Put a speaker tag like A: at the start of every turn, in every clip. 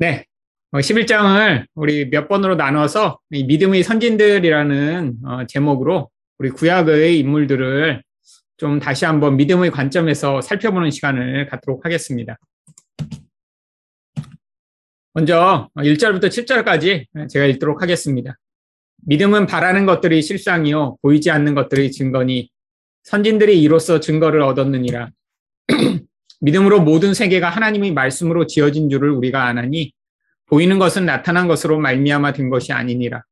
A: 네. 11장을 우리 몇 번으로 나눠서 믿음의 선진들이라는 어, 제목으로 우리 구약의 인물들을 좀 다시 한번 믿음의 관점에서 살펴보는 시간을 갖도록 하겠습니다. 먼저 1절부터 7절까지 제가 읽도록 하겠습니다. 믿음은 바라는 것들이 실상이요 보이지 않는 것들이 증거니 선진들이 이로써 증거를 얻었느니라. 믿음으로 모든 세계가 하나님의 말씀으로 지어진 줄을 우리가 아나니 보이는 것은 나타난 것으로 말미암아 된 것이 아니니라.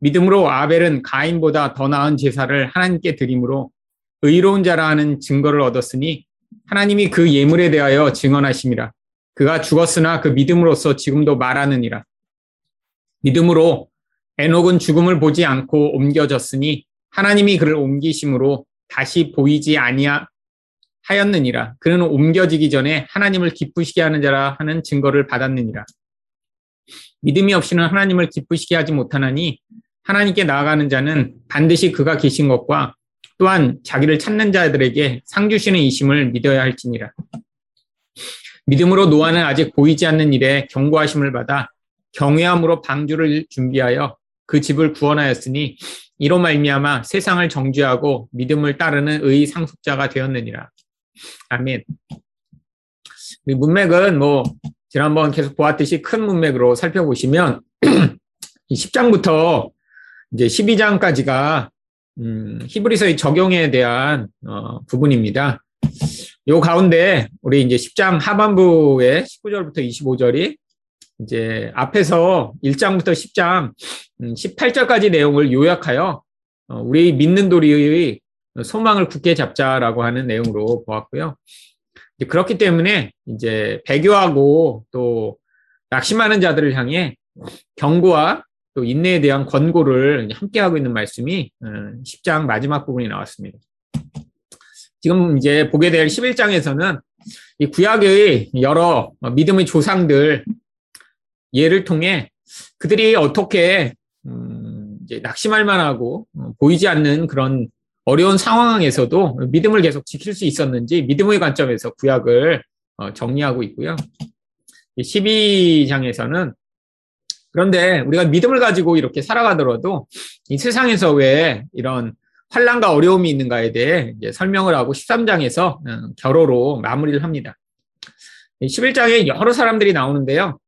A: 믿음으로 아벨은 가인보다 더 나은 제사를 하나님께 드림으로 의로운 자라 하는 증거를 얻었으니 하나님이 그 예물에 대하여 증언하심이라. 그가 죽었으나 그 믿음으로써 지금도 말하느니라. 믿음으로 에녹은 죽음을 보지 않고 옮겨졌으니 하나님이 그를 옮기심으로 다시 보이지 아니하 하였느니라. 그는 옮겨지기 전에 하나님을 기쁘시게 하는 자라 하는 증거를 받았느니라. 믿음이 없이는 하나님을 기쁘시게 하지 못하나니 하나님께 나아가는 자는 반드시 그가 계신 것과 또한 자기를 찾는 자들에게 상 주시는 이심을 믿어야 할지니라. 믿음으로 노아는 아직 보이지 않는 일에 경고하심을 받아 경외함으로 방주를 준비하여 그 집을 구원하였으니 이로 말미암아 세상을 정죄하고 믿음을 따르는 의 상속자가 되었느니라. 아멘. 문맥은 뭐 지난번 계속 보았듯이 큰 문맥으로 살펴보시면 10장부터 이제 12장까지가 음, 히브리서의 적용에 대한 어, 부분입니다. 요 가운데 우리 이제 10장 하반부에 19절부터 25절이 이제 앞에서 1장부터 10장 18절까지 음, 내용을 요약하여 어, 우리 믿는 도리의 소망을 굳게 잡자라고 하는 내용으로 보았고요. 그렇기 때문에 이제 배교하고 또 낙심하는 자들을 향해 경고와 또 인내에 대한 권고를 함께 하고 있는 말씀이 10장 어, 마지막 부분이 나왔습니다. 지금 이제 보게 될 11장에서는 이 구약의 여러 믿음의 조상들 예를 통해 그들이 어떻게 음, 이제 낙심할 만하고 어, 보이지 않는 그런 어려운 상황에서도 믿음을 계속 지킬 수 있었는지 믿음의 관점에서 구약을 어, 정리하고 있고요. 12장에서는 그런데 우리가 믿음을 가지고 이렇게 살아가더라도 이 세상에서 왜 이런 환란과 어려움이 있는가에 대해 설명을 하고 13장에서 어, 결호로 마무리를 합니다. 11장에 여러 사람들이 나오는데요.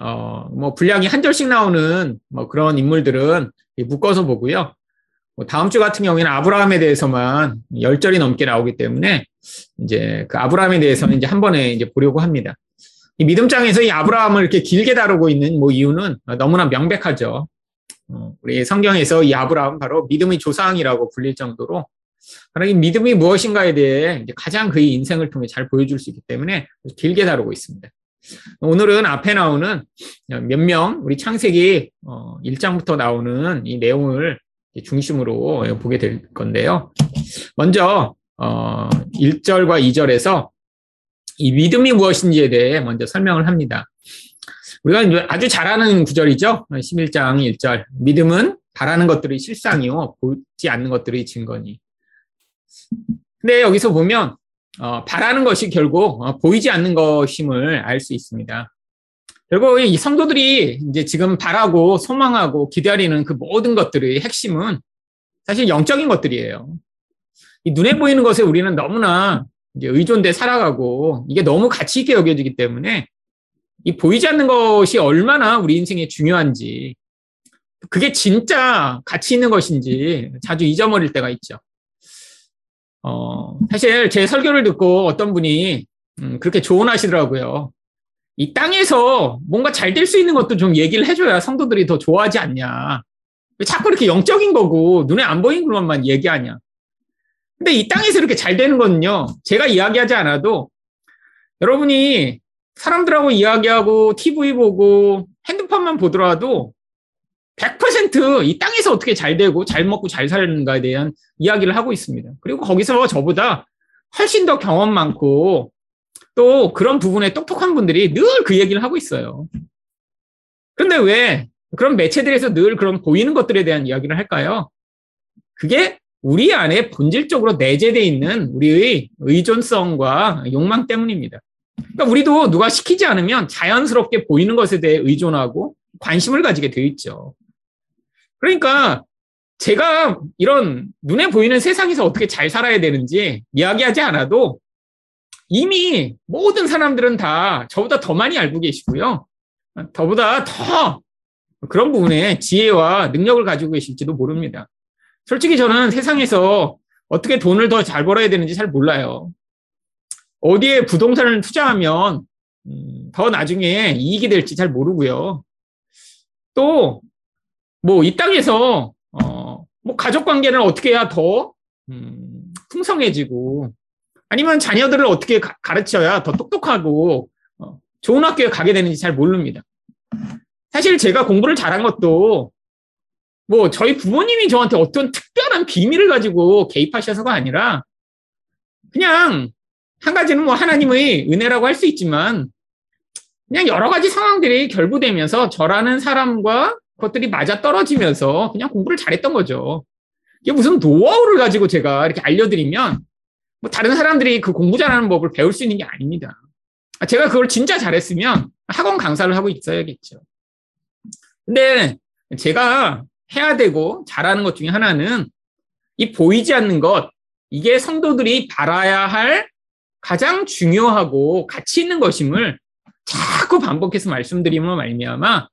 A: 어, 뭐 분량이 한 절씩 나오는 뭐 그런 인물들은 묶어서 보고요. 뭐 다음 주 같은 경우에는 아브라함에 대해서만 열절이 넘게 나오기 때문에 이제 그 아브라함에 대해서는 이제 한 번에 이제 보려고 합니다. 이 믿음장에서 이 아브라함을 이렇게 길게 다루고 있는 뭐 이유는 너무나 명백하죠. 어, 우리 성경에서 이 아브라함 바로 믿음의 조상이라고 불릴 정도로 하나님 믿음이 무엇인가에 대해 가장 그의 인생을 통해 잘 보여줄 수 있기 때문에 길게 다루고 있습니다. 오늘은 앞에 나오는 몇 명, 우리 창세기 1장부터 어, 나오는 이 내용을 중심으로 보게 될 건데요. 먼저 1절과 어, 2절에서 이 믿음이 무엇인지에 대해 먼저 설명을 합니다. 우리가 아주 잘 아는 구절이죠. 11장 1절. 믿음은 바라는 것들이 실상이요. 보지 않는 것들이 증거니. 근데 여기서 보면, 어, 바라는 것이 결국 어, 보이지 않는 것임을 알 수 있습니다. 결국 이 성도들이 이제 지금 바라고 소망하고 기다리는 그 모든 것들의 핵심은 사실 영적인 것들이에요. 이 눈에 보이는 것에 우리는 너무나 이제 의존돼 살아가고 이게 너무 가치 있게 여겨지기 때문에 이 보이지 않는 것이 얼마나 우리 인생에 중요한지 그게 진짜 가치 있는 것인지 자주 잊어버릴 때가 있죠. 어, 사실 제 설교를 듣고 어떤 분이 음, 그렇게 조언하시더라고요. 이 땅에서 뭔가 잘 될 수 있는 것도 좀 얘기를 해줘야 성도들이 더 좋아하지 않냐. 자꾸 이렇게 영적인 거고 눈에 안 보이는 것만 얘기하냐. 근데 이 땅에서 이렇게 잘 되는 거는요, 제가 이야기하지 않아도 여러분이 사람들하고 이야기하고 TV 보고 핸드폰만 보더라도 100%이 땅에서 어떻게 잘 되고 잘 먹고 잘 사는가에 대한 이야기를 하고 있습니다. 그리고 거기서 저보다 훨씬 더 경험 많고 또 그런 부분에 똑똑한 분들이 늘 그 얘기를 하고 있어요. 그런데 왜 그런 매체들에서 늘 그런 보이는 것들에 대한 이야기를 할까요? 그게 우리 안에 본질적으로 내재되어 있는 우리의 의존성과 욕망 때문입니다. 그러니까 우리도 누가 시키지 않으면 자연스럽게 보이는 것에 대해 의존하고 관심을 가지게 되어 있죠. 그러니까 제가 이런 눈에 보이는 세상에서 어떻게 잘 살아야 되는지 이야기하지 않아도 이미 모든 사람들은 다 저보다 더 많이 알고 계시고요. 저보다 더 그런 부분에 지혜와 능력을 가지고 계실지도 모릅니다. 솔직히 저는 세상에서 어떻게 돈을 더 잘 벌어야 되는지 잘 몰라요. 어디에 부동산을 투자하면 음, 더 나중에 이익이 될지 잘 모르고요. 또 뭐 이 땅에서 어, 뭐 가족 관계를 어떻게 해야 더 음, 풍성해지고 아니면 자녀들을 어떻게 가, 르쳐야 더 똑똑하고 어, 좋은 학교에 가게 되는지 잘 모릅니다. 사실 제가 공부를 잘한 것도 뭐 저희 부모님이 저한테 어떤 특별한 비밀을 가지고 개입하셔서가 아니라 그냥 한 가지는 뭐 하나님의 은혜라고 할 수 있지만 그냥 여러 가지 상황들이 결부되면서 저라는 사람과 그것들이 맞아 떨어지면서 그냥 공부를 잘했던 거죠. 이게 무슨 노하우를 가지고 제가 이렇게 알려드리면 뭐 다른 사람들이 그 공부 잘하는 법을 배울 수 있는 게 아닙니다. 제가 그걸 진짜 잘했으면 학원 강사를 하고 있어야겠죠. 근데 제가 해야 되고 잘하는 것 중에 하나는 이 보이지 않는 것, 이게 성도들이 바라야 할 가장 중요하고 가치 있는 것임을 자꾸 반복해서 말씀드리면 말미암아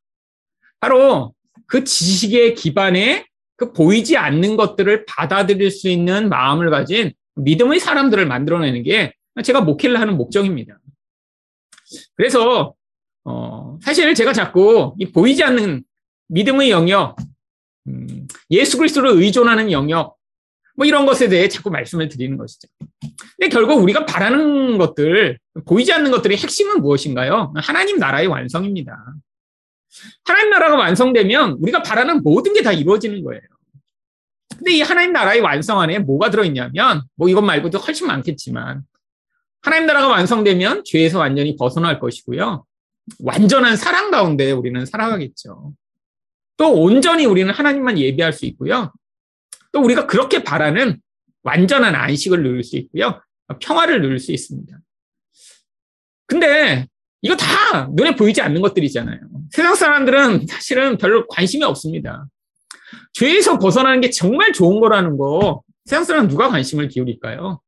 A: 바로 그 지식의 기반에 그 보이지 않는 것들을 받아들일 수 있는 마음을 가진 믿음의 사람들을 만들어내는 게 제가 목회를 하는 목적입니다. 그래서 어, 사실 제가 자꾸 이 보이지 않는 믿음의 영역, 음, 예수 그리스도를 의존하는 영역, 뭐 이런 것에 대해 자꾸 말씀을 드리는 것이죠. 근데 결국 우리가 바라는 것들, 보이지 않는 것들의 핵심은 무엇인가요? 하나님 나라의 완성입니다. 하나님 나라가 완성되면 우리가 바라는 모든 게 다 이루어지는 거예요. 근데 이 하나님 나라의 완성 안에 뭐가 들어있냐면, 뭐 이것 말고도 훨씬 많겠지만, 하나님 나라가 완성되면 죄에서 완전히 벗어날 것이고요. 완전한 사랑 가운데 우리는 살아가겠죠. 또 온전히 우리는 하나님만 예배할 수 있고요. 또 우리가 그렇게 바라는 완전한 안식을 누릴 수 있고요. 평화를 누릴 수 있습니다. 근데 이거 다 눈에 보이지 않는 것들이잖아요. 세상 사람들은 사실은 별로 관심이 없습니다. 죄에서 벗어나는 게 정말 좋은 거라는 거 세상 사람 누가 관심을 기울일까요?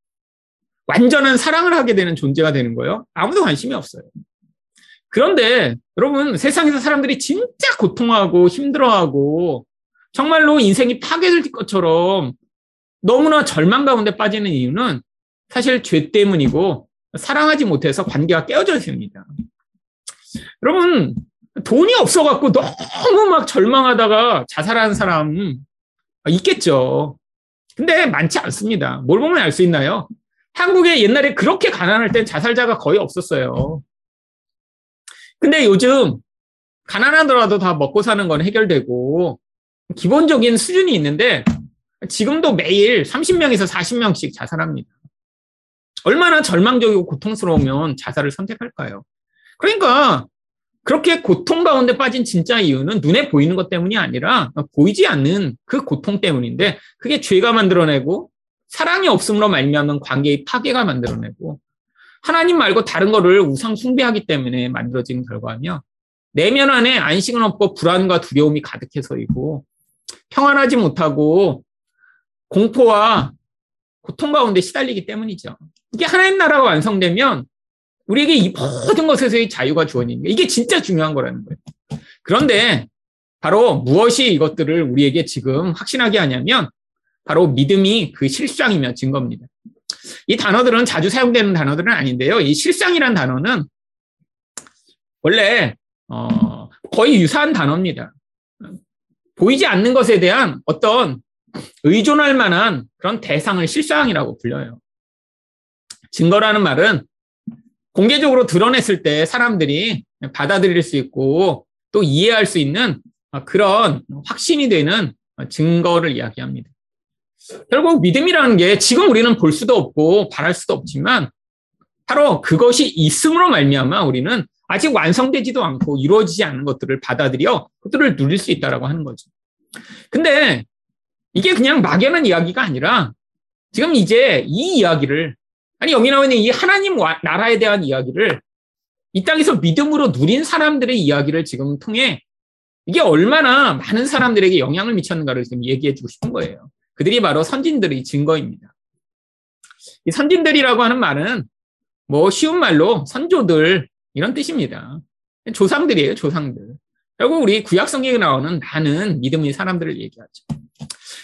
A: 완전한 사랑을 하게 되는 존재가 되는 거예요. 아무도 관심이 없어요. 그런데 여러분 세상에서 사람들이 진짜 고통하고 힘들어하고 정말로 인생이 파괴될 것처럼 너무나 절망 가운데 빠지는 이유는 사실 죄 때문이고 사랑하지 못해서 관계가 깨어져 있습니다. 여러분 돈이 없어갖고 너무 막 절망하다가 자살하는 사람 있겠죠. 근데 많지 않습니다. 뭘 보면 알 수 있나요? 한국에 옛날에 그렇게 가난할 땐 자살자가 거의 없었어요. 근데 요즘 가난하더라도 다 먹고 사는 건 해결되고 기본적인 수준이 있는데 지금도 매일 30명에서 40명씩 자살합니다. 얼마나 절망적이고 고통스러우면 자살을 선택할까요? 그러니까 그렇게 고통 가운데 빠진 진짜 이유는 눈에 보이는 것 때문이 아니라 보이지 않는 그 고통 때문인데 그게 죄가 만들어내고 사랑이 없음으로 말미암은 관계의 파괴가 만들어내고 하나님 말고 다른 거를 우상 숭배하기 때문에 만들어진 결과며 내면 안에 안식은 없고 불안과 두려움이 가득해서이고 평안하지 못하고 공포와 고통 가운데 시달리기 때문이죠. 이게 하나님 나라가 완성되면 우리에게 이 모든 것에서의 자유가 주어지는 게 이게 진짜 중요한 거라는 거예요. 그런데 바로 무엇이 이것들을 우리에게 지금 확신하게 하냐면 바로 믿음이 그 실상이며 증거입니다. 이 단어들은 자주 사용되는 단어들은 아닌데요. 이 실상이란 단어는 원래 어, 거의 유사한 단어입니다. 보이지 않는 것에 대한 어떤 의존할 만한 그런 대상을 실상이라고 불려요. 증거라는 말은 공개적으로 드러냈을 때 사람들이 받아들일 수 있고 또 이해할 수 있는 그런 확신이 되는 증거를 이야기합니다. 결국 믿음이라는 게 지금 우리는 볼 수도 없고 바랄 수도 없지만 바로 그것이 있음으로 말미암아 우리는 아직 완성되지도 않고 이루어지지 않은 것들을 받아들여 그것들을 누릴 수 있다라고 하는 거죠. 근데 이게 그냥 막연한 이야기가 아니라 지금 이제 이 이야기를 아니 여기 나와 있는 이 하나님 나라에 대한 이야기를 이 땅에서 믿음으로 누린 사람들의 이야기를 지금 통해 이게 얼마나 많은 사람들에게 영향을 미쳤는가를 지금 얘기해 주고 싶은 거예요. 그들이 바로 선진들의 증거입니다. 이 선진들이라고 하는 말은 뭐 쉬운 말로 선조들 이런 뜻입니다. 조상들이에요, 조상들. 결국 우리 구약 성경에 나오는 많은 믿음의 사람들을 얘기하죠.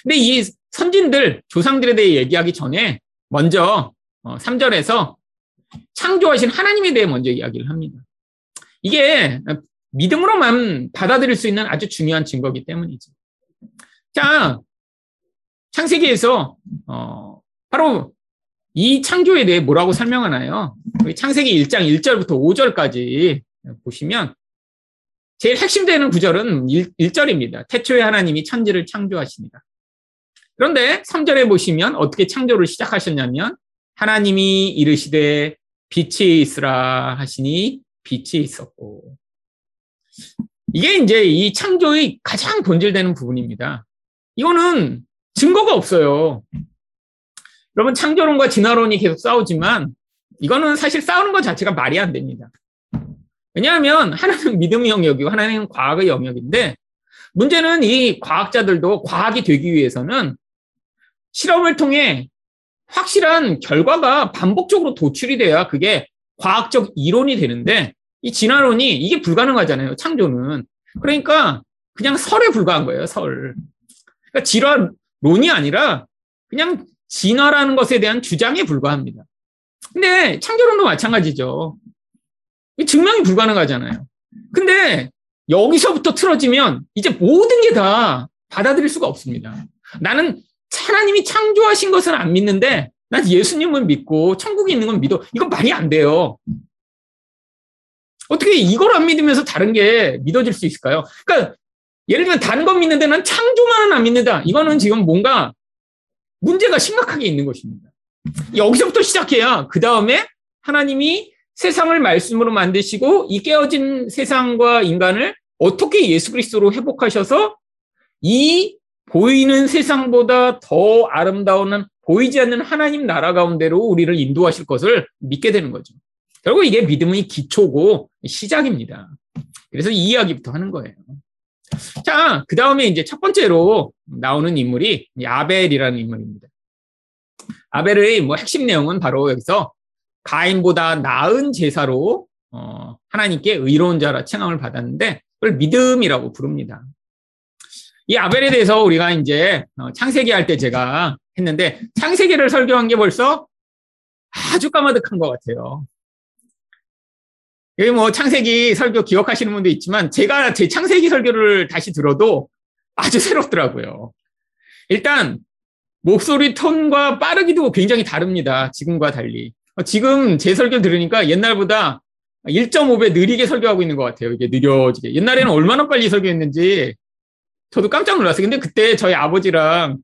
A: 근데 이 선진들, 조상들에 대해 얘기하기 전에 먼저 3절에서 어, 창조하신 하나님에 대해 먼저 이야기를 합니다. 이게 믿음으로만 받아들일 수 있는 아주 중요한 증거이기 때문이죠. 자, 창세기에서 어, 바로 이 창조에 대해 뭐라고 설명하나요? 창세기 1장 1절부터 5절까지 보시면 제일 핵심되는 구절은 1, 절입니다 태초에 하나님이 천지를 창조하십니다. 그런데 3절에 보시면 어떻게 창조를 시작하셨냐면 하나님이 이르시되 빛이 있으라 하시니 빛이 있었고 이게 이제 이 창조의 가장 본질되는 부분입니다. 이거는 증거가 없어요. 여러분 창조론과 진화론이 계속 싸우지만 이거는 사실 싸우는 것 자체가 말이 안 됩니다. 왜냐하면 하나는 믿음의 영역이고 하나는 과학의 영역인데 문제는 이 과학자들도 과학이 되기 위해서는 실험을 통해 확실한 결과가 반복적으로 도출이 돼야 그게 과학적 이론이 되는데 이 진화론이 이게 불가능하잖아요. 창조는. 그러니까 그냥 설에 불과한 거예요. 설. 그러니까 진화론이 아니라 그냥 진화라는 것에 대한 주장에 불과합니다. 근데 창조론도 마찬가지죠. 증명이 불가능하잖아요. 근데 여기서부터 틀어지면 이제 모든 게 다 받아들일 수가 없습니다. 나는 하나님이 창조하신 것은 안 믿는데 난 예수님을 믿고 천국에 있는 건 믿어. 이건 말이 안 돼요. 어떻게 이걸 안 믿으면서 다른 게 믿어질 수 있을까요? 그러니까 예를 들면 다른 건 믿는데 난 창조만은 안 믿는다. 이거는 지금 뭔가 문제가 심각하게 있는 것입니다. 여기서부터 시작해야 그 다음에 하나님이 세상을 말씀으로 만드시고 이 깨어진 세상과 인간을 어떻게 예수 그리스도로 회복하셔서 이 보이는 세상보다 더 아름다운 보이지 않는 하나님 나라 가운데로 우리를 인도하실 것을 믿게 되는 거죠. 결국 이게 믿음의 기초고 시작입니다. 그래서 이 이야기부터 하는 거예요. 자, 그 다음에 이제 첫 번째로 나오는 인물이 아벨이라는 인물입니다. 아벨의 뭐 핵심 내용은 바로 여기서 가인보다 나은 제사로 어, 하나님께 의로운 자라 칭함을 받았는데 그걸 믿음이라고 부릅니다. 이 아벨에 대해서 우리가 이제 어, 창세기 할 때 제가 했는데 창세기를 설교한 게 벌써 아주 까마득한 것 같아요. 여기 뭐 창세기 설교 기억하시는 분도 있지만 제가 제 창세기 설교를 다시 들어도 아주 새롭더라고요. 일단 목소리 톤과 빠르기도 굉장히 다릅니다. 지금과 달리. 어, 지금 제 설교 들으니까 옛날보다 1.5배 느리게 설교하고 있는 것 같아요. 이게 느려지게. 옛날에는 얼마나 빨리 설교했는지 저도 깜짝 놀랐어요. 근데 그때 저희 아버지랑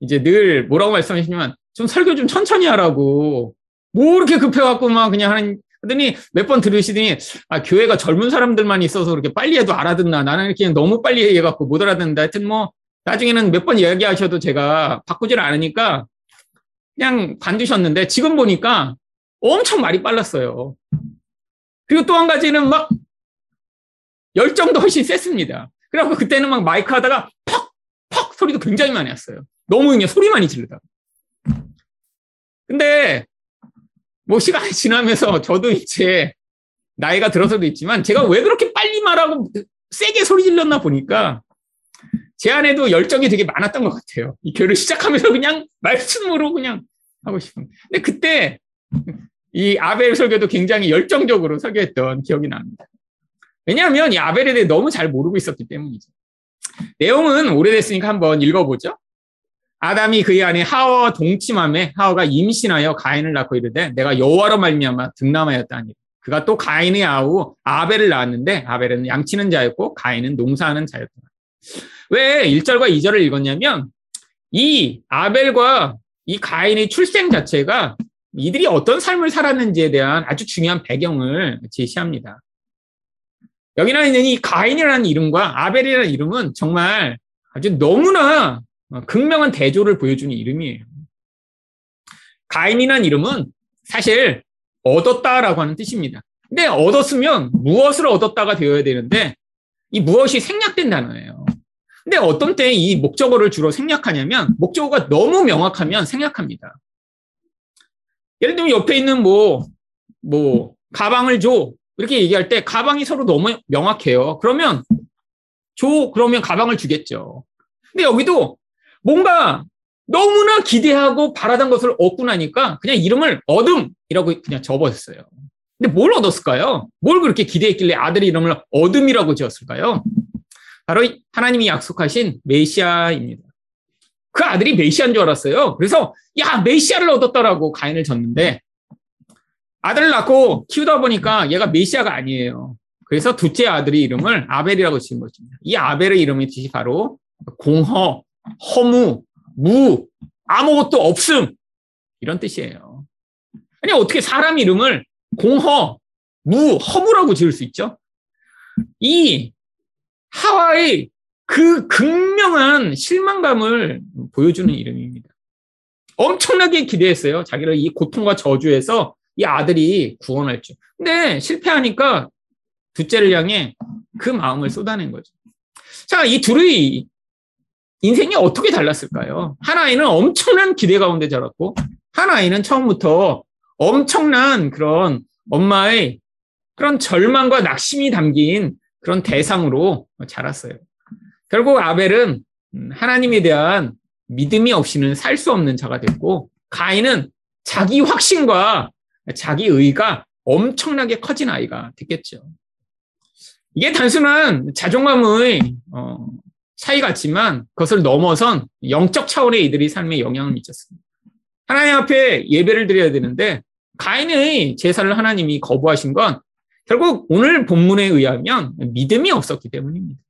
A: 이제 늘 뭐라고 말씀하시냐면 좀 설교 좀 천천히 하라고. 뭐 이렇게 급해갖고 막 그냥 하는 그러더니 몇 번 들으시더니 아 교회가 젊은 사람들만 있어서 그렇게 빨리 해도 알아듣나 나는 이렇게 너무 빨리 해갖고 못 알아듣는다 하여튼 뭐 나중에는 몇 번 이야기하셔도 제가 바꾸질 않으니까 그냥 관두셨는데 지금 보니까 엄청 말이 빨랐어요 그리고 또 한 가지는 막 열정도 훨씬 셌습니다 그래갖고 그때는 막 마이크 하다가 퍽! 퍽! 소리도 굉장히 많이 났어요 너무 그냥 소리 많이 지르다 근데 뭐 시간이 지나면서 저도 이제 나이가 들어서도 있지만 제가 왜 그렇게 빨리 말하고 세게 소리 질렀나 보니까 제 안에도 열정이 되게 많았던 것 같아요. 이 교회를 시작하면서 그냥 말씀으로 그냥 하고 싶은. 근데 그때 이 아벨 설교도 굉장히 열정적으로 설교했던 기억이 납니다. 왜냐하면 이 아벨에 대해 너무 잘 모르고 있었기 때문이죠. 내용은 오래됐으니까 한번 읽어보죠. 아담이 그의 아내 하와와 동침함에 하와가 임신하여 가인을 낳고 이르되 내가 여호와로 말미암아 등남하였다니 그가 또 가인의 아우 아벨을 낳았는데 아벨은 양치는 자였고 가인은 농사하는 자였더라. 왜 1절과 2절을 읽었냐면 이 아벨과 이 가인의 출생 자체가 이들이 어떤 삶을 살았는지에 대한 아주 중요한 배경을 제시합니다. 여기 나 있는 이 가인이라는 이름과 아벨이라는 이름은 정말 아주 너무나 어, 극명한 대조를 보여주는 이름이에요. 가인이라는 이름은 사실 얻었다라고 하는 뜻입니다. 근데 얻었으면 무엇을 얻었다가 되어야 되는데 이 무엇이 생략된 단어예요. 근데 어떤 때 이 목적어를 주로 생략하냐면 목적어가 너무 명확하면 생략합니다. 예를 들면 옆에 있는 뭐, 뭐, 가방을 줘. 이렇게 얘기할 때 가방이 서로 너무 명확해요. 그러면 줘. 그러면 가방을 주겠죠. 근데 여기도 뭔가 너무나 기대하고 바라던 것을 얻고 나니까 그냥 이름을 어둠이라고 그냥 접었어요. 근데 뭘 얻었을까요? 뭘 그렇게 기대했길래 아들의 이름을 어둠이라고 지었을까요? 바로 하나님이 약속하신 메시아입니다. 그 아들이 메시아인 줄 알았어요. 그래서 야 메시아를 얻었다라고 가인을 졌는데 아들을 낳고 키우다 보니까 얘가 메시아가 아니에요. 그래서 둘째 아들의 이름을 아벨이라고 지은 것입니다. 이 아벨의 이름의 뜻이 바로 공허, 허무, 무, 아무것도 없음 이런 뜻이에요. 아니 어떻게 사람 이름을 공허, 무, 허무라고 지을 수 있죠? 이 하와의 그 극명한 실망감을 보여주는 이름입니다. 엄청나게 기대했어요. 자기를 이 고통과 저주에서 이 아들이 구원할 줄. 근데 실패하니까 둘째를 향해 그 마음을 쏟아낸 거죠. 자, 이 둘의 인생이 어떻게 달랐을까요? 한 아이는 엄청난 기대 가운데 자랐고, 한 아이는 처음부터 엄청난 그런 엄마의 그런 절망과 낙심이 담긴 그런 대상으로 자랐어요. 결국 아벨은 하나님에 대한 믿음이 없이는 살 수 없는 자가 됐고, 가인은 자기 확신과 자기 의가 엄청나게 커진 아이가 됐겠죠. 이게 단순한 자존감의 어, 차이 같지만 그것을 넘어선 영적 차원의 이들이 삶에 영향을 미쳤습니다. 하나님 앞에 예배를 드려야 되는데 가인의 제사를 하나님이 거부하신 건 결국 오늘 본문에 의하면 믿음이 없었기 때문입니다.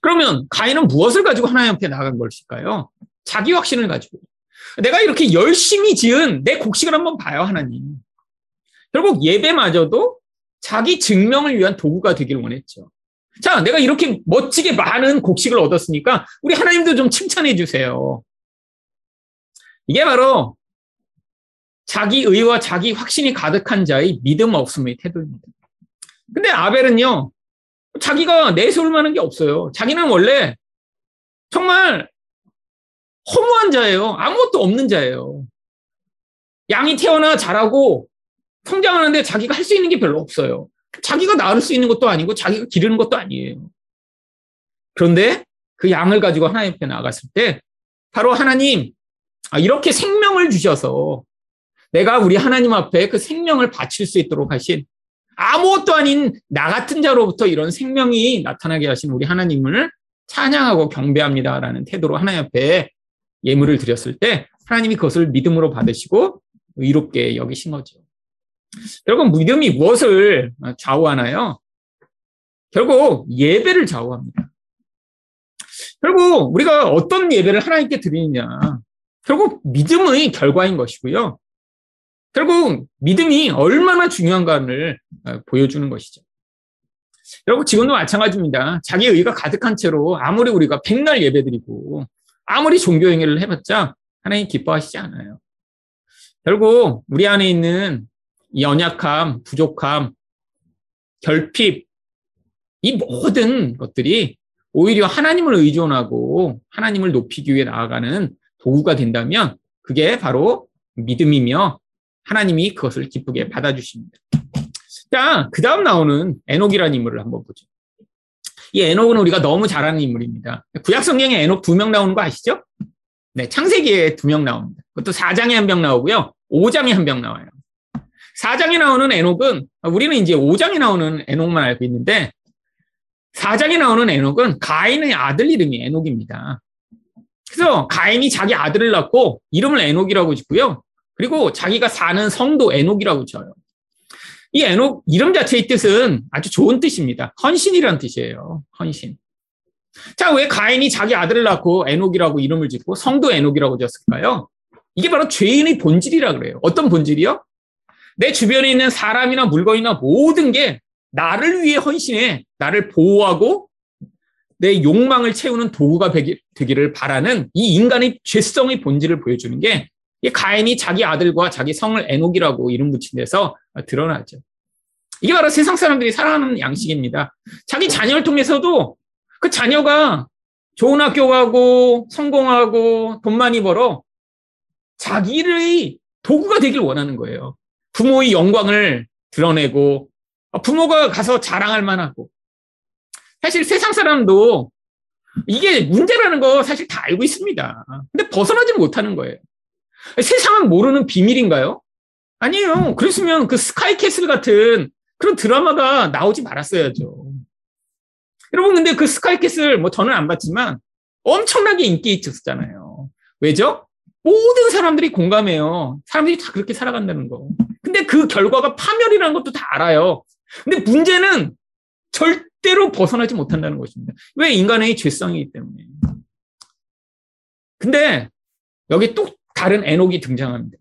A: 그러면 가인은 무엇을 가지고 하나님 앞에 나간 것일까요? 자기 확신을 가지고. 내가 이렇게 열심히 지은 내 곡식을 한번 봐요, 하나님. 결국 예배마저도 자기 증명을 위한 도구가 되길 원했죠. 자, 내가 이렇게 멋지게 많은 곡식을 얻었으니까 우리 하나님도 좀 칭찬해 주세요. 이게 바로 자기 의와 자기 확신이 가득한 자의 믿음 없음의 태도입니다. 근데 아벨은요, 자기가 내세울 만한 게 없어요. 자기는 원래 정말 허무한 자예요. 아무것도 없는 자예요. 양이 태어나 자라고 성장하는데 자기가 할 수 있는 게 별로 없어요. 자기가 낳을 수 있는 것도 아니고 자기가 기르는 것도 아니에요. 그런데 그 양을 가지고 하나님 앞에 나갔을 때 바로 하나님 아, 이렇게 생명을 주셔서 내가 우리 하나님 앞에 그 생명을 바칠 수 있도록 하신 아무것도 아닌 나 같은 자로부터 이런 생명이 나타나게 하신 우리 하나님을 찬양하고 경배합니다라는 태도로 하나님 앞에 예물을 드렸을 때 하나님이 그것을 믿음으로 받으시고 의롭게 여기신 거죠. 결국 믿음이 무엇을 좌우하나요? 결국 예배를 좌우합니다. 결국 우리가 어떤 예배를 하나님께 드리느냐. 결국 믿음의 결과인 것이고요. 결국 믿음이 얼마나 중요한가를 어, 보여주는 것이죠. 여러분 지금도 마찬가지입니다. 자기 의가 가득한 채로 아무리 우리가 백날 예배드리고 아무리 종교 행위를 해봤자 하나님 기뻐하시지 않아요. 결국 우리 안에 있는 연약함, 부족함, 결핍 이 모든 것들이 오히려 하나님을 의존하고 하나님을 높이기 위해 나아가는 도구가 된다면 그게 바로 믿음이며 하나님이 그것을 기쁘게 받아주십니다. 자, 그 다음 나오는 에녹이라는 인물을 한번 보죠. 이 에녹은 우리가 너무 잘 아는 인물입니다. 구약 성경에 에녹 두 명 나오는 거 아시죠? 네, 창세기에 두 명 나옵니다. 그것도 4장에 한 명 나오고요. 5장에 한 명 나와요. 4장에 나오는 에녹은 우리는 이제 5장에 나오는 에녹만 알고 있는데 4장에 나오는 에녹은 가인의 아들 이름이 에녹입니다. 그래서 가인이 자기 아들을 낳고 이름을 에녹이라고 짓고요. 그리고 자기가 사는 성도 에녹이라고 지어요. 이 에녹 이름 자체의 뜻은 아주 좋은 뜻입니다. 헌신이라는 뜻이에요. 헌신. 자, 왜 가인이 자기 아들을 낳고 에녹이라고 이름을 짓고 성도 에녹이라고 지었을까요? 이게 바로 죄인의 본질이라 그래요. 어떤 본질이요? 내 주변에 있는 사람이나 물건이나 모든 게 나를 위해 헌신해 나를 보호하고 내 욕망을 채우는 도구가 되기를 바라는 이 인간의 죄성의 본질을 보여주는 게 가인이 자기 아들과 자기 성을 에녹이라고 이름 붙인 데서 드러나죠. 이게 바로 세상 사람들이 살아가는 양식입니다. 자기 자녀를 통해서도 그 자녀가 좋은 학교 가고 성공하고 돈 많이 벌어 자기의 도구가 되길 원하는 거예요. 부모의 영광을 드러내고 부모가 가서 자랑할 만하고 사실 세상 사람도 이게 문제라는 거 사실 다 알고 있습니다. 근데 벗어나지 못하는 거예요. 세상은 모르는 비밀인가요? 아니에요. 그랬으면 그 스카이캐슬 같은 그런 드라마가 나오지 말았어야죠. 여러분, 근데 그 스카이캐슬, 뭐 저는 안 봤지만 엄청나게 인기 있었잖아요. 왜죠? 모든 사람들이 공감해요. 사람들이 다 그렇게 살아간다는 거. 근데 그 결과가 파멸이라는 것도 다 알아요. 근데 문제는 절대로 벗어나지 못한다는 것입니다. 왜 인간의 죄성이기 때문에. 근데 여기 또 다른 에녹이 등장합니다.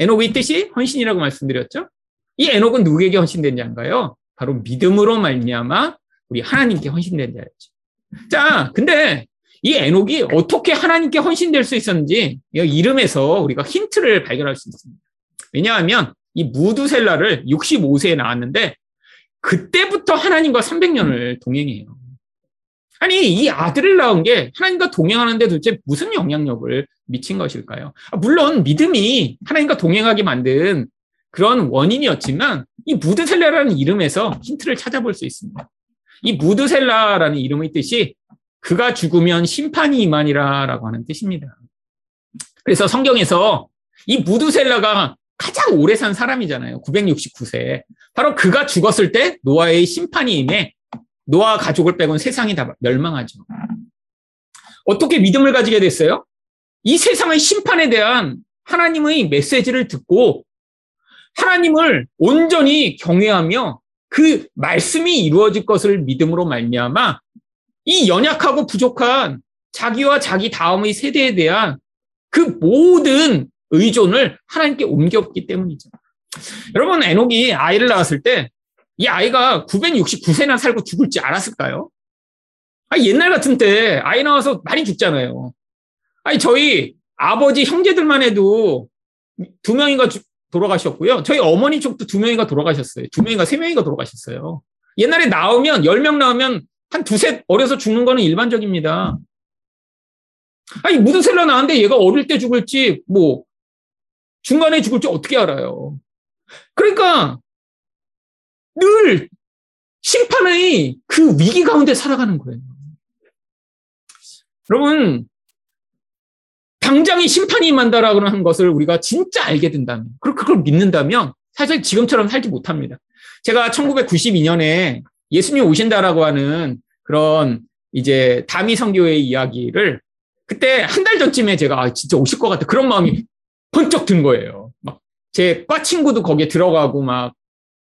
A: 에녹의 뜻이 헌신이라고 말씀드렸죠? 이 에녹은 누구에게 헌신된 자인가요? 바로 믿음으로 말미암아 우리 하나님께 헌신된 자였죠. 자, 근데 이 에녹이 어떻게 하나님께 헌신될 수 있었는지 이름에서 우리가 힌트를 발견할 수 있습니다. 왜냐하면 이 무두셀라를 65세에 낳았는데 그때부터 하나님과 300년을 동행해요. 아니, 이 아들을 낳은 게 하나님과 동행하는데 도대체 무슨 영향력을 미친 것일까요? 아, 물론 믿음이 하나님과 동행하게 만든 그런 원인이었지만 이 무드셀라라는 이름에서 힌트를 찾아볼 수 있습니다. 이 무드셀라라는 이름의 뜻이 그가 죽으면 심판이 임하니라라고 하는 뜻입니다. 그래서 성경에서 이 무드셀라가 가장 오래 산 사람이잖아요. 969세. 바로 그가 죽었을 때 노아의 심판이 임해 노아 가족을 빼곤 세상이 다 멸망하죠. 어떻게 믿음을 가지게 됐어요? 이 세상의 심판에 대한 하나님의 메시지를 듣고 하나님을 온전히 경외하며 그 말씀이 이루어질 것을 믿음으로 말미암아 이 연약하고 부족한 자기와 자기 다음의 세대에 대한 그 모든 의존을 하나님께 옮겼기 때문이죠. 여러분, 에녹이 아이를 낳았을 때 이 아이가 969세나 살고 죽을지 알았을까요? 아, 옛날 같은 때 아이 낳아서 많이 죽잖아요. 아니, 저희 아버지 형제들만 해도 두 명인가 돌아가셨고요. 저희 어머니 쪽도 두 명인가 돌아가셨어요. 두 명인가 세 명인가 돌아가셨어요. 옛날에 나오면, 열 명 나오면 한 두세 어려서 죽는 거는 일반적입니다. 아니, 무드셀라 나왔는데 얘가 어릴 때 죽을지, 뭐, 중간에 죽을지 어떻게 알아요? 그러니까, 늘 심판의 그 위기 가운데 살아가는 거예요. 여러분, 당장이 심판이 하는 것을 우리가 진짜 알게 된다면, 그리고 그걸 믿는다면 사실 지금처럼 살지 못합니다. 제가 1992년에 예수님 오신다라고 하는 그런 이제 다미 성교의 이야기를 그때 한 달 전쯤에 제가 아, 진짜 오실 것 같다 그런 마음이 번쩍 든 거예요. 막 제 과 친구도 거기에 들어가고 막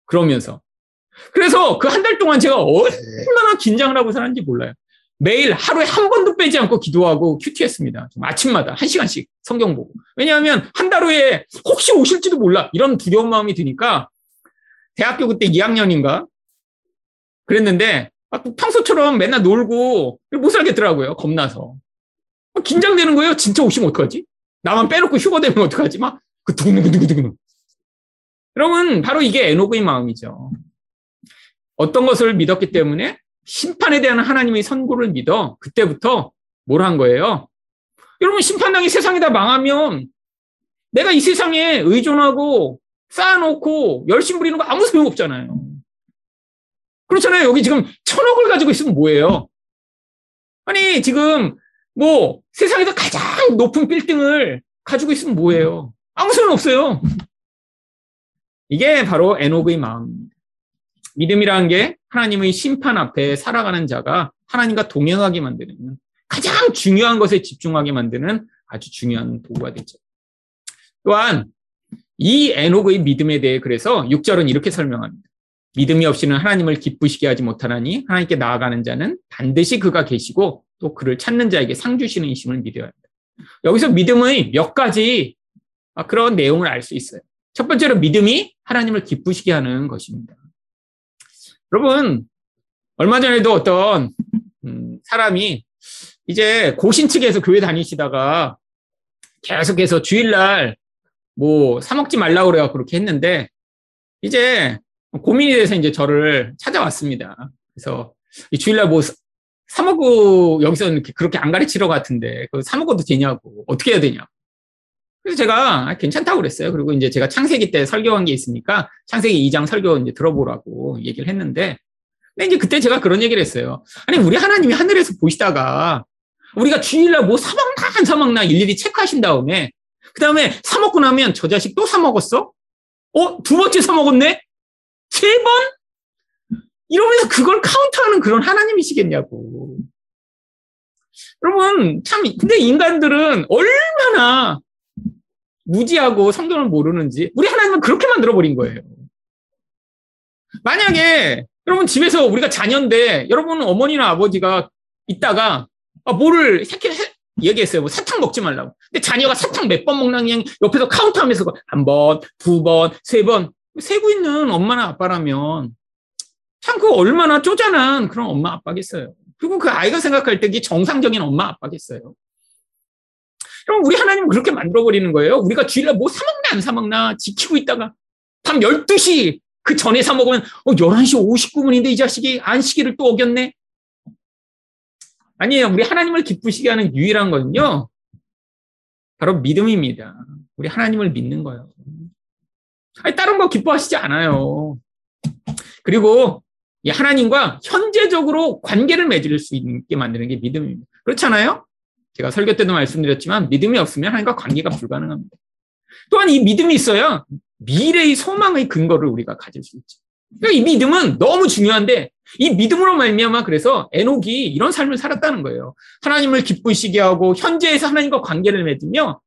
A: 그러면서 그래서 그 한 달 동안 제가 얼마나 긴장을 하고 살았는지 몰라요. 매일 하루에 한 번도 빼지 않고 기도하고 큐티했습니다. 아침마다 한 시간씩 성경 보고. 왜냐하면 한 달 후에 혹시 오실지도 몰라. 이런 두려운 마음이 드니까 대학교 그때 2학년인가 그랬는데 아, 평소처럼 맨날 놀고 못 살겠더라고요. 겁나서. 긴장되는 거예요. 진짜 오시면 어떡하지? 나만 빼놓고 휴가 되면 어떡하지? 막, 그 두근두근두근두근. 여러분, 바로 이게 에노그의 마음이죠. 어떤 것을 믿었기 때문에 심판에 대한 하나님의 선고를 믿어 그때부터 뭘 한 거예요? 여러분 심판당이 세상에다 망하면 내가 이 세상에 의존하고 쌓아놓고 열심 부리는 거 아무 소용 없잖아요. 그렇잖아요. 여기 지금 천억을 가지고 있으면 뭐예요? 아니 지금 뭐 세상에서 가장 높은 빌딩을 가지고 있으면 뭐예요? 아무 소용 없어요. 이게 바로 에녹의 마음입니다. 믿음이라는 게 하나님의 심판 앞에 살아가는 자가 하나님과 동행하게 만드는 가장 중요한 것에 집중하게 만드는 아주 중요한 도구가 되죠. 또한 이 에녹의 믿음에 대해 그래서 6절은 이렇게 설명합니다. 믿음이 없이는 하나님을 기쁘시게 하지 못하나니 하나님께 나아가는 자는 반드시 그가 계시고 또 그를 찾는 자에게 상 주시는 이심을 믿어야 합니다. 여기서 믿음의 몇 가지 그런 내용을 알 수 있어요. 첫 번째로 믿음이 하나님을 기쁘시게 하는 것입니다. 여러분, 얼마 전에도 어떤 음, 사람이 이제 고신 측에서 교회 다니시다가 계속해서 주일날 뭐 사먹지 말라고 그래갖고 그렇게 했는데 이제 고민이 돼서 이제 저를 찾아왔습니다. 그래서 주일날 뭐 사먹고 여기서 이렇게 그렇게 안 가르치러 같은데 그 사먹어도 되냐고 어떻게 해야 되냐. 그래서 제가 아, 괜찮다고 그랬어요. 그리고 이제 제가 창세기 때 설교한 게 있으니까 창세기 2장 설교 이제 들어보라고 얘기를 했는데 근데 이제 그때 제가 그런 얘기를 했어요. 아니 우리 하나님이 하늘에서 보시다가 우리가 주일날 뭐 사먹나 안 사먹나 일일이 체크하신 다음에 그 다음에 사먹고 나면 저 자식 또 사먹었어? 어? 두 번째 사먹었네? 세 번? 이러면서 그걸 카운트하는 그런 하나님이시겠냐고. 여러분, 참, 근데 인간들은 얼마나 무지하고 성경을 모르는지, 우리 하나님은 그렇게 만들어버린 거예요. 만약에, 여러분 집에서 우리가 자녀인데, 여러분 어머니나 아버지가 있다가, 아, 뭐를 새끼 얘기했어요. 뭐 사탕 먹지 말라고. 근데 자녀가 사탕 몇 번 먹나 그냥 옆에서 카운트하면서 한 번, 두 번, 세 번, 세고 있는 엄마나 아빠라면 참 그 얼마나 쪼잔한 그런 엄마 아빠겠어요. 그리고 그 아이가 생각할 때 이게 정상적인 엄마 아빠겠어요. 그럼 우리 하나님은 그렇게 만들어버리는 거예요. 우리가 주일날 뭐 사먹나 안 사먹나 지키고 있다가 밤 12시 그 전에 사먹으면 어, 11시 59분인데 이 자식이 안식일을 또 어겼네. 아니에요. 우리 하나님을 기쁘시게 하는 유일한 거는요. 바로 믿음입니다. 우리 하나님을 믿는 거예요. 아니, 다른 거 기뻐하시지 않아요. 그리고 이 하나님과 현재적으로 관계를 맺을 수 있게 만드는 게 믿음입니다. 그렇잖아요? 제가 설교 때도 말씀드렸지만 믿음이 없으면 하나님과 관계가 불가능합니다. 또한 이 믿음이 있어야 미래의 소망의 근거를 우리가 가질 수 있죠. 그러니까 이 믿음은 너무 중요한데 이 믿음으로 말미암아 그래서 에녹이 이런 삶을 살았다는 거예요. 하나님을 기쁘시게 하고 현재에서 하나님과 관계를 맺으며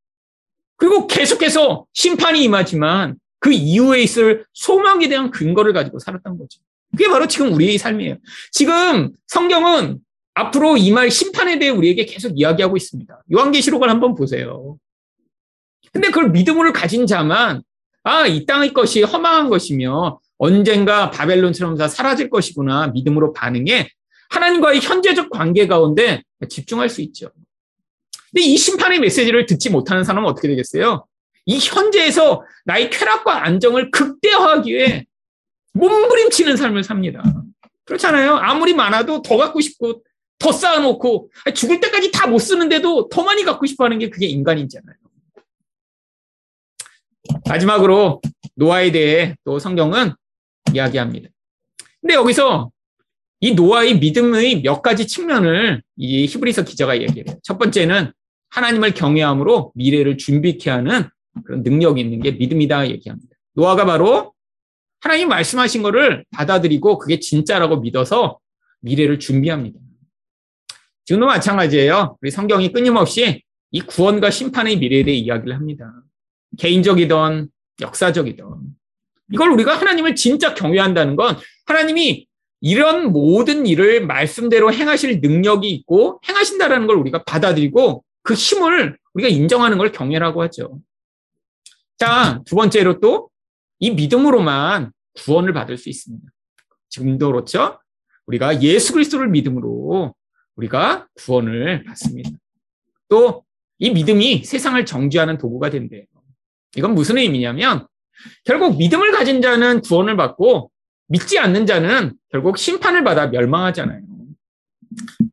A: 그리고 계속해서 심판이 임하지만 그 이후에 있을 소망에 대한 근거를 가지고 살았던 거죠. 그게 바로 지금 우리의 삶이에요. 지금 성경은 앞으로 임할 심판에 대해 우리에게 계속 이야기하고 있습니다. 요한계시록을 한번 보세요. 근데 그걸 믿음으로 가진 자만 아, 이 땅의 것이 허망한 것이며 언젠가 바벨론처럼 다 사라질 것이구나 믿음으로 반응해 하나님과의 현재적 관계 가운데 집중할 수 있죠. 근데 이 심판의 메시지를 듣지 못하는 사람은 어떻게 되겠어요? 이 현재에서 나의 쾌락과 안정을 극대화하기 위해 몸부림치는 삶을 삽니다. 그렇잖아요. 아무리 많아도 더 갖고 싶고 더 쌓아놓고 죽을 때까지 다 못 쓰는데도 더 많이 갖고 싶어하는 게 그게 인간이잖아요. 마지막으로 노아에 대해 또 성경은 이야기합니다. 근데 여기서 이 노아의 믿음의 몇 가지 측면을 이 히브리서 기자가 얘기해요. 첫 번째는 하나님을 경외함으로 미래를 준비케 하는 그런 능력이 있는 게 믿음이다 얘기합니다. 노아가 바로 하나님 말씀하신 거를 받아들이고 그게 진짜라고 믿어서 미래를 준비합니다. 지금도 마찬가지예요. 우리 성경이 끊임없이 이 구원과 심판의 미래에 대해 이야기를 합니다. 개인적이던 역사적이던 이걸 우리가 하나님을 진짜 경외한다는 건 하나님이 이런 모든 일을 말씀대로 행하실 능력이 있고 행하신다라는 걸 우리가 받아들이고 그 힘을 우리가 인정하는 걸 경외라고 하죠. 자, 두 번째로 또 이 믿음으로만 구원을 받을 수 있습니다. 지금도 그렇죠? 우리가 예수 그리스도를 믿음으로 우리가 구원을 받습니다. 또 이 믿음이 세상을 정죄하는 도구가 된대요. 이건 무슨 의미냐면 결국 믿음을 가진 자는 구원을 받고 믿지 않는 자는 결국 심판을 받아 멸망하잖아요.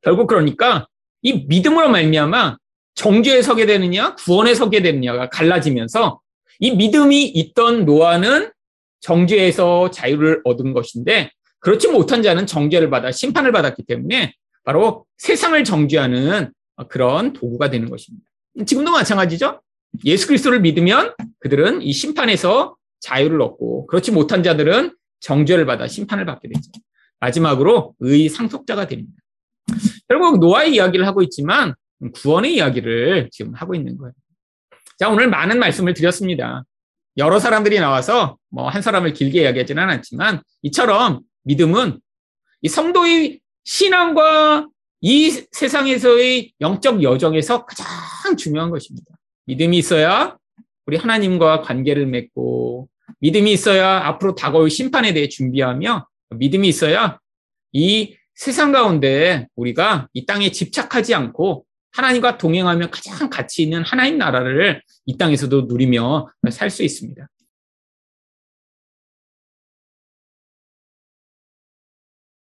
A: 결국 그러니까 이 믿음으로 말미암아 정죄에 서게 되느냐 구원에 서게 되느냐가 갈라지면서 이 믿음이 있던 노아는 정죄에서 자유를 얻은 것인데 그렇지 못한 자는 정죄를 받아 심판을 받았기 때문에 바로 세상을 정죄하는 그런 도구가 되는 것입니다. 지금도 마찬가지죠. 예수 그리스도를 믿으면 그들은 이 심판에서 자유를 얻고 그렇지 못한 자들은 정죄를 받아 심판을 받게 되죠. 마지막으로 의 상속자가 됩니다. 결국 노아의 이야기를 하고 있지만 구원의 이야기를 지금 하고 있는 거예요. 자, 오늘 많은 말씀을 드렸습니다. 여러 사람들이 나와서 뭐 한 사람을 길게 이야기하지는 않았지만 이처럼 믿음은 이 성도의 신앙과 이 세상에서의 영적 여정에서 가장 중요한 것입니다. 믿음이 있어야 우리 하나님과 관계를 맺고 믿음이 있어야 앞으로 다가올 심판에 대해 준비하며 믿음이 있어야 이 세상 가운데 우리가 이 땅에 집착하지 않고 하나님과 동행하며 가장 가치 있는 하나님 나라를 이 땅에서도 누리며 살 수 있습니다.